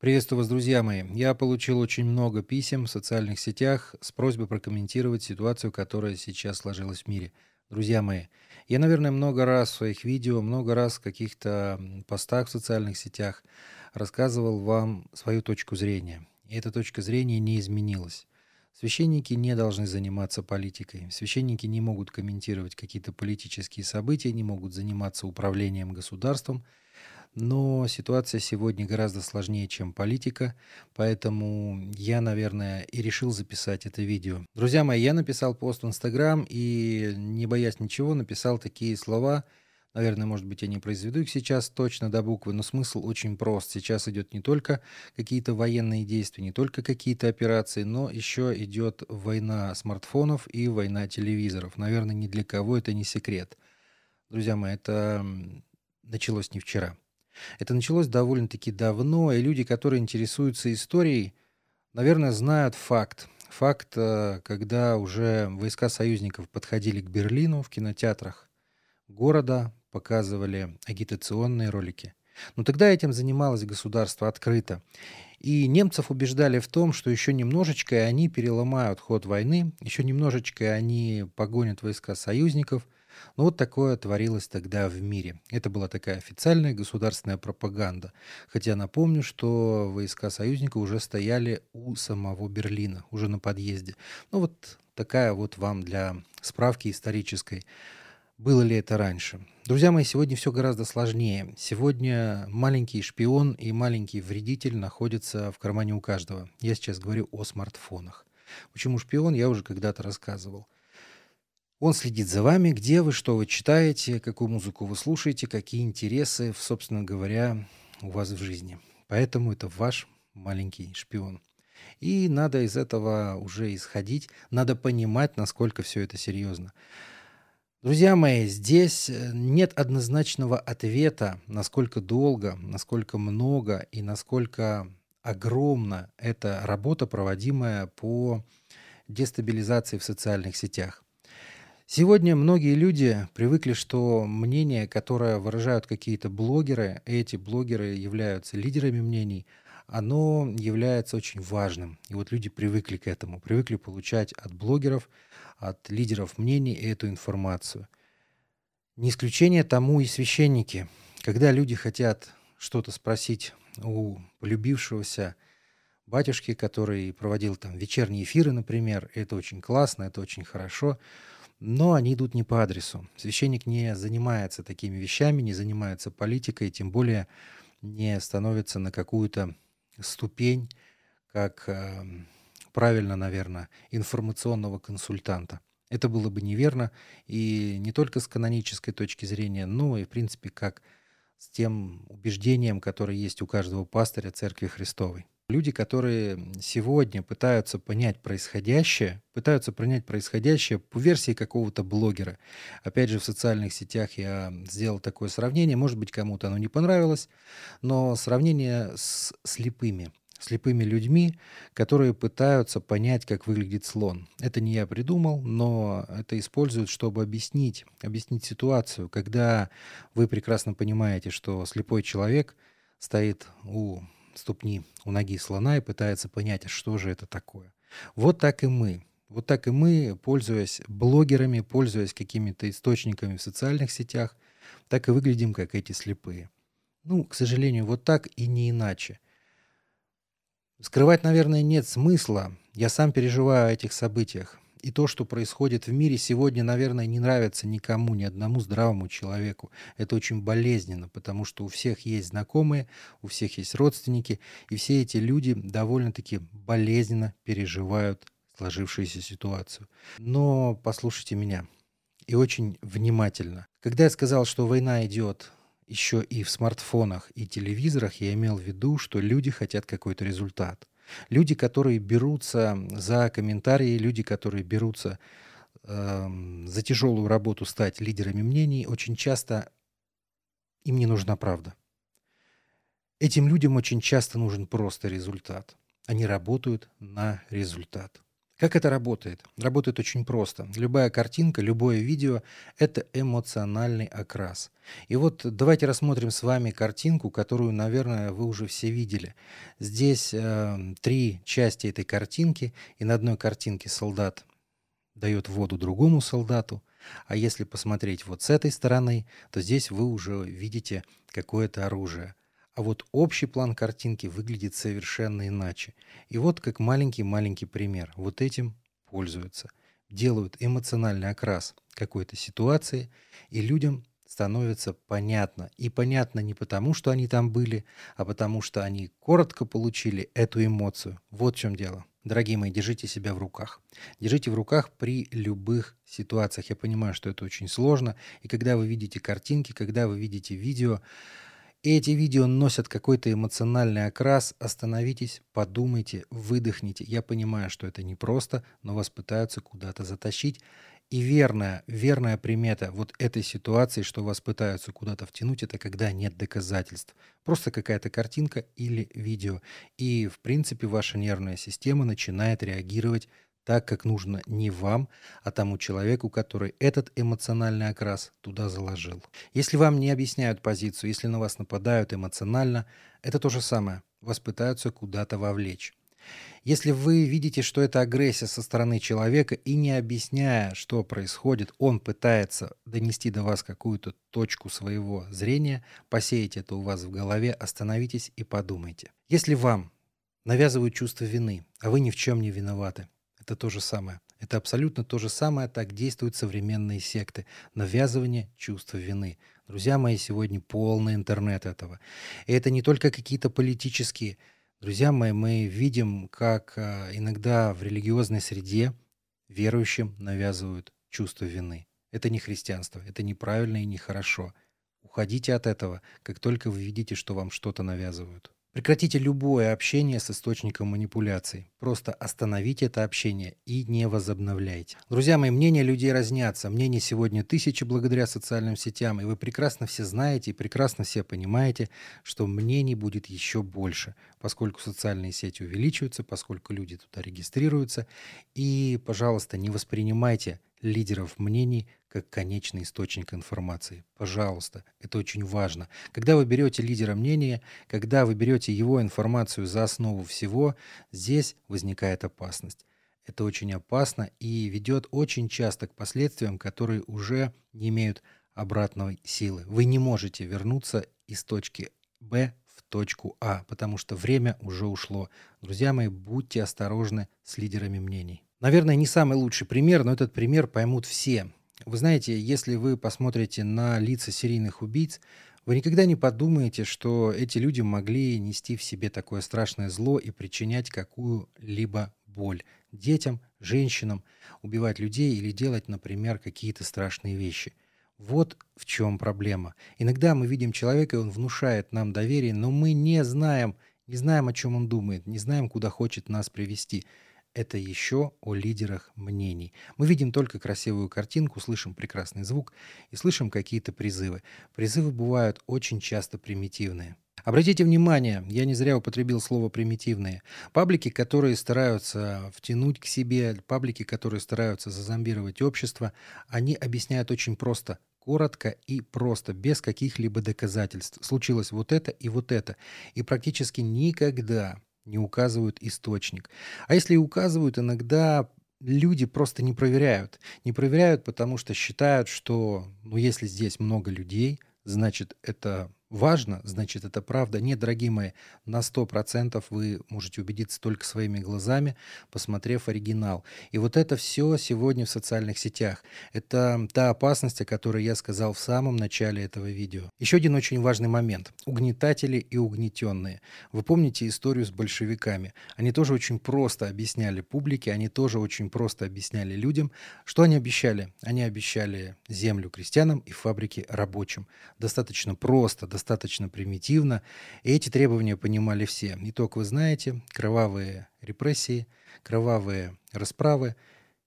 Приветствую вас, друзья мои. Я получил очень много писем в социальных сетях с просьбой прокомментировать ситуацию, которая сейчас сложилась в мире. Друзья мои, я, наверное, много раз в своих видео, много раз в каких-то постах в социальных сетях рассказывал вам свою точку зрения. И эта точка зрения не изменилась. Священники не должны заниматься политикой. Священники не могут комментировать какие-то политические события, не могут заниматься управлением государством – но ситуация сегодня гораздо сложнее, чем политика, поэтому я, наверное, и решил записать это видео. Друзья мои, я написал пост в Инстаграм и, не боясь ничего, написал такие слова. Наверное, может быть, я не произведу их сейчас точно до буквы, но смысл очень прост. Сейчас идет не только какие-то военные действия, не только какие-то операции, но еще идет война смартфонов и война телевизоров. Наверное, ни для кого это не секрет. Друзья мои, это началось не вчера. Это началось довольно-таки давно, и люди, которые интересуются историей, наверное, знают факт. Факт, э, когда уже войска союзников подходили к Берлину в кинотеатрах города, показывали агитационные ролики. Но тогда этим занималось государство открыто. И немцев убеждали в том, что еще немножечко, и они переломают ход войны, еще немножечко, они погонят войска союзников – ну вот такое творилось тогда в мире. Это была такая официальная государственная пропаганда. Хотя напомню, что войска союзника уже стояли у самого Берлина, уже на подъезде. Ну вот такая вот вам для справки исторической. Было ли это раньше? Друзья мои, сегодня все гораздо сложнее. Сегодня маленький шпион и маленький вредитель находятся в кармане у каждого. Я сейчас говорю о смартфонах. Почему шпион, я уже когда-то рассказывал. Он следит за вами, где вы, что вы читаете, какую музыку вы слушаете, какие интересы, собственно говоря, у вас в жизни. Поэтому это ваш маленький шпион. И надо из этого уже исходить, надо понимать, насколько все это серьезно. Друзья мои, здесь э, нет однозначного ответа, насколько долго, насколько много и насколько огромна эта работа, проводимая по дестабилизации в социальных сетях. Сегодня многие люди привыкли, что мнение, которое выражают какие-то блогеры, эти блогеры являются лидерами мнений, оно является очень важным. И вот люди привыкли к этому, привыкли получать от блогеров, от лидеров мнений эту информацию. Не исключение тому и священники. Когда люди хотят что-то спросить у полюбившегося батюшки, который проводил там вечерние эфиры, например, это очень классно, это очень хорошо – но они идут не по адресу. Священник не занимается такими вещами, не занимается политикой, тем более не становится на какую-то ступень, как э, правильно, наверное, информационного консультанта. Это было бы неверно и не только с канонической точки зрения, но и, в принципе, как с тем убеждением, которое есть у каждого пастыря Церкви Христовой. Люди, которые сегодня пытаются понять происходящее, пытаются понять происходящее по версии какого-то блогера. Опять же, в социальных сетях я сделал такое сравнение. Может быть, кому-то оно не понравилось, но сравнение с слепыми слепыми людьми, которые пытаются понять, как выглядит слон. Это не я придумал, но это используют, чтобы объяснить, объяснить ситуацию, когда вы прекрасно понимаете, что слепой человек стоит у ступни у ноги слона и пытается понять, что же это такое. Вот так и мы. Вот так и мы, пользуясь блогерами, пользуясь какими-то источниками в социальных сетях, так и выглядим, как эти слепые. Ну, к сожалению, вот так и не иначе. Скрывать, наверное, нет смысла. Я сам переживаю о этих событиях. И то, что происходит в мире сегодня, наверное, не нравится никому, ни одному здравому человеку. Это очень болезненно, потому что у всех есть знакомые, у всех есть родственники, и все эти люди довольно-таки болезненно переживают сложившуюся ситуацию. Но послушайте меня и очень внимательно. Когда я сказал, что война идет еще и в смартфонах и телевизорах, я имел в виду, что люди хотят какой-то результат. Люди, которые берутся за комментарии, люди, которые берутся э, за тяжелую работу стать лидерами мнений, очень часто им не нужна правда. Этим людям очень часто нужен просто результат. Они работают на результат. Как это работает? Работает очень просто. Любая картинка, любое видео – это эмоциональный окрас. И вот давайте рассмотрим с вами картинку, которую, наверное, вы уже все видели. Здесь э, три части этой картинки, и на одной картинке солдат дает воду другому солдату, а если посмотреть вот с этой стороны, то здесь вы уже видите какое-то оружие. А вот общий план картинки выглядит совершенно иначе. И вот как маленький-маленький пример. Вот этим пользуются. Делают эмоциональный окрас какой-то ситуации, и людям становится понятно. И понятно не потому, что они там были, а потому что они коротко получили эту эмоцию. Вот в чем дело. Дорогие мои, держите себя в руках. Держите в руках при любых ситуациях. Я понимаю, что это очень сложно. И когда вы видите картинки, когда вы видите видео, эти видео носят какой-то эмоциональный окрас, остановитесь, подумайте, выдохните. Я понимаю, что это непросто, но вас пытаются куда-то затащить. И верная, верная примета вот этой ситуации, что вас пытаются куда-то втянуть, это когда нет доказательств. Просто какая-то картинка или видео. И, в принципе, ваша нервная система начинает реагировать так, как нужно не вам, а тому человеку, который этот эмоциональный окрас туда заложил. Если вам не объясняют позицию, если на вас нападают эмоционально, это то же самое. Вас пытаются куда-то вовлечь. Если вы видите, что это агрессия со стороны человека, и не объясняя, что происходит, он пытается донести до вас какую-то точку своего зрения, посеять это у вас в голове, остановитесь и подумайте. Если вам навязывают чувство вины, а вы ни в чем не виноваты, это то же самое. Это абсолютно то же самое, так действуют современные секты. Навязывание чувства вины. Друзья мои, сегодня полный интернет этого. И это не только какие-то политические Друзья мои, мы видим, как а, иногда в религиозной среде верующим навязывают чувство вины. Это не христианство, это неправильно и нехорошо. Уходите от этого, как только вы видите, что вам что-то навязывают. Прекратите любое общение с источником манипуляций. Просто остановите это общение и не возобновляйте. Друзья мои, мнения людей разнятся. Мнений сегодня тысячи благодаря социальным сетям, и вы прекрасно все знаете и прекрасно все понимаете, что мнений будет еще больше, поскольку социальные сети увеличиваются, поскольку люди туда регистрируются. И, пожалуйста, не воспринимайте лидеров мнений как конечный источник информации. Пожалуйста, это очень важно. Когда вы берете лидера мнения, когда вы берете его информацию за основу всего, здесь возникает опасность. Это очень опасно и ведет очень часто к последствиям, которые уже не имеют обратной силы. Вы не можете вернуться из точки Б в точку А, потому что время уже ушло. Друзья мои, будьте осторожны с лидерами мнений. Наверное, не самый лучший пример, но этот пример поймут все. Вы знаете, если вы посмотрите на лица серийных убийц, вы никогда не подумаете, что эти люди могли нести в себе такое страшное зло и причинять какую-либо боль детям, женщинам, убивать людей или делать, например, какие-то страшные вещи. Вот в чем проблема. Иногда мы видим человека, и он внушает нам доверие, но мы не знаем, не знаем, о чем он думает, не знаем, куда хочет нас привести это еще о лидерах мнений. Мы видим только красивую картинку, слышим прекрасный звук и слышим какие-то призывы. Призывы бывают очень часто примитивные. Обратите внимание, я не зря употребил слово «примитивные». Паблики, которые стараются втянуть к себе, паблики, которые стараются зазомбировать общество, они объясняют очень просто, коротко и просто, без каких-либо доказательств. Случилось вот это и вот это. И практически никогда не указывают источник. А если и указывают, иногда люди просто не проверяют. Не проверяют, потому что считают, что ну, если здесь много людей, значит, это важно, значит, это правда. Нет, дорогие мои, на 100% вы можете убедиться только своими глазами, посмотрев оригинал. И вот это все сегодня в социальных сетях. Это та опасность, о которой я сказал в самом начале этого видео. Еще один очень важный момент. Угнетатели и угнетенные. Вы помните историю с большевиками? Они тоже очень просто объясняли публике, они тоже очень просто объясняли людям, что они обещали. Они обещали землю крестьянам и фабрики рабочим. Достаточно просто, достаточно достаточно примитивно, и эти требования понимали все. Итог вы знаете, кровавые репрессии, кровавые расправы,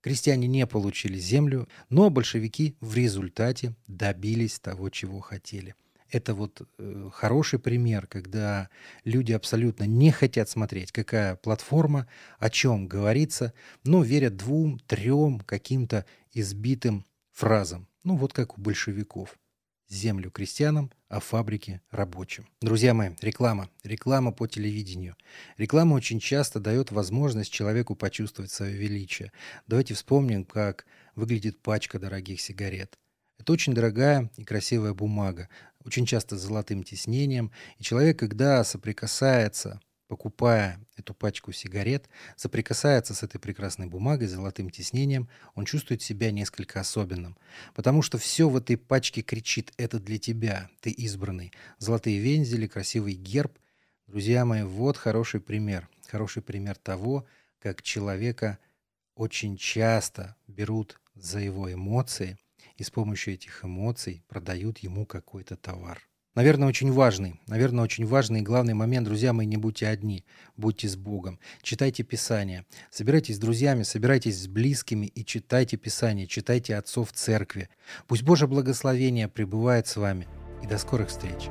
крестьяне не получили землю, но большевики в результате добились того, чего хотели. Это вот э, хороший пример, когда люди абсолютно не хотят смотреть, какая платформа, о чем говорится, но верят двум, трем каким-то избитым фразам. Ну вот как у большевиков. Землю крестьянам, а фабрики рабочим. Друзья мои, реклама. Реклама по телевидению. Реклама очень часто дает возможность человеку почувствовать свое величие. Давайте вспомним, как выглядит пачка дорогих сигарет. Это очень дорогая и красивая бумага, очень часто с золотым тиснением. И человек, когда соприкасается покупая эту пачку сигарет, соприкасается с этой прекрасной бумагой, золотым тиснением, он чувствует себя несколько особенным. Потому что все в этой пачке кричит «это для тебя, ты избранный». Золотые вензели, красивый герб. Друзья мои, вот хороший пример. Хороший пример того, как человека очень часто берут за его эмоции и с помощью этих эмоций продают ему какой-то товар. Наверное, очень важный, наверное, очень важный и главный момент, друзья мои, не будьте одни, будьте с Богом. Читайте Писание, собирайтесь с друзьями, собирайтесь с близкими и читайте Писание, читайте отцов церкви. Пусть Божье благословение пребывает с вами. И до скорых встреч.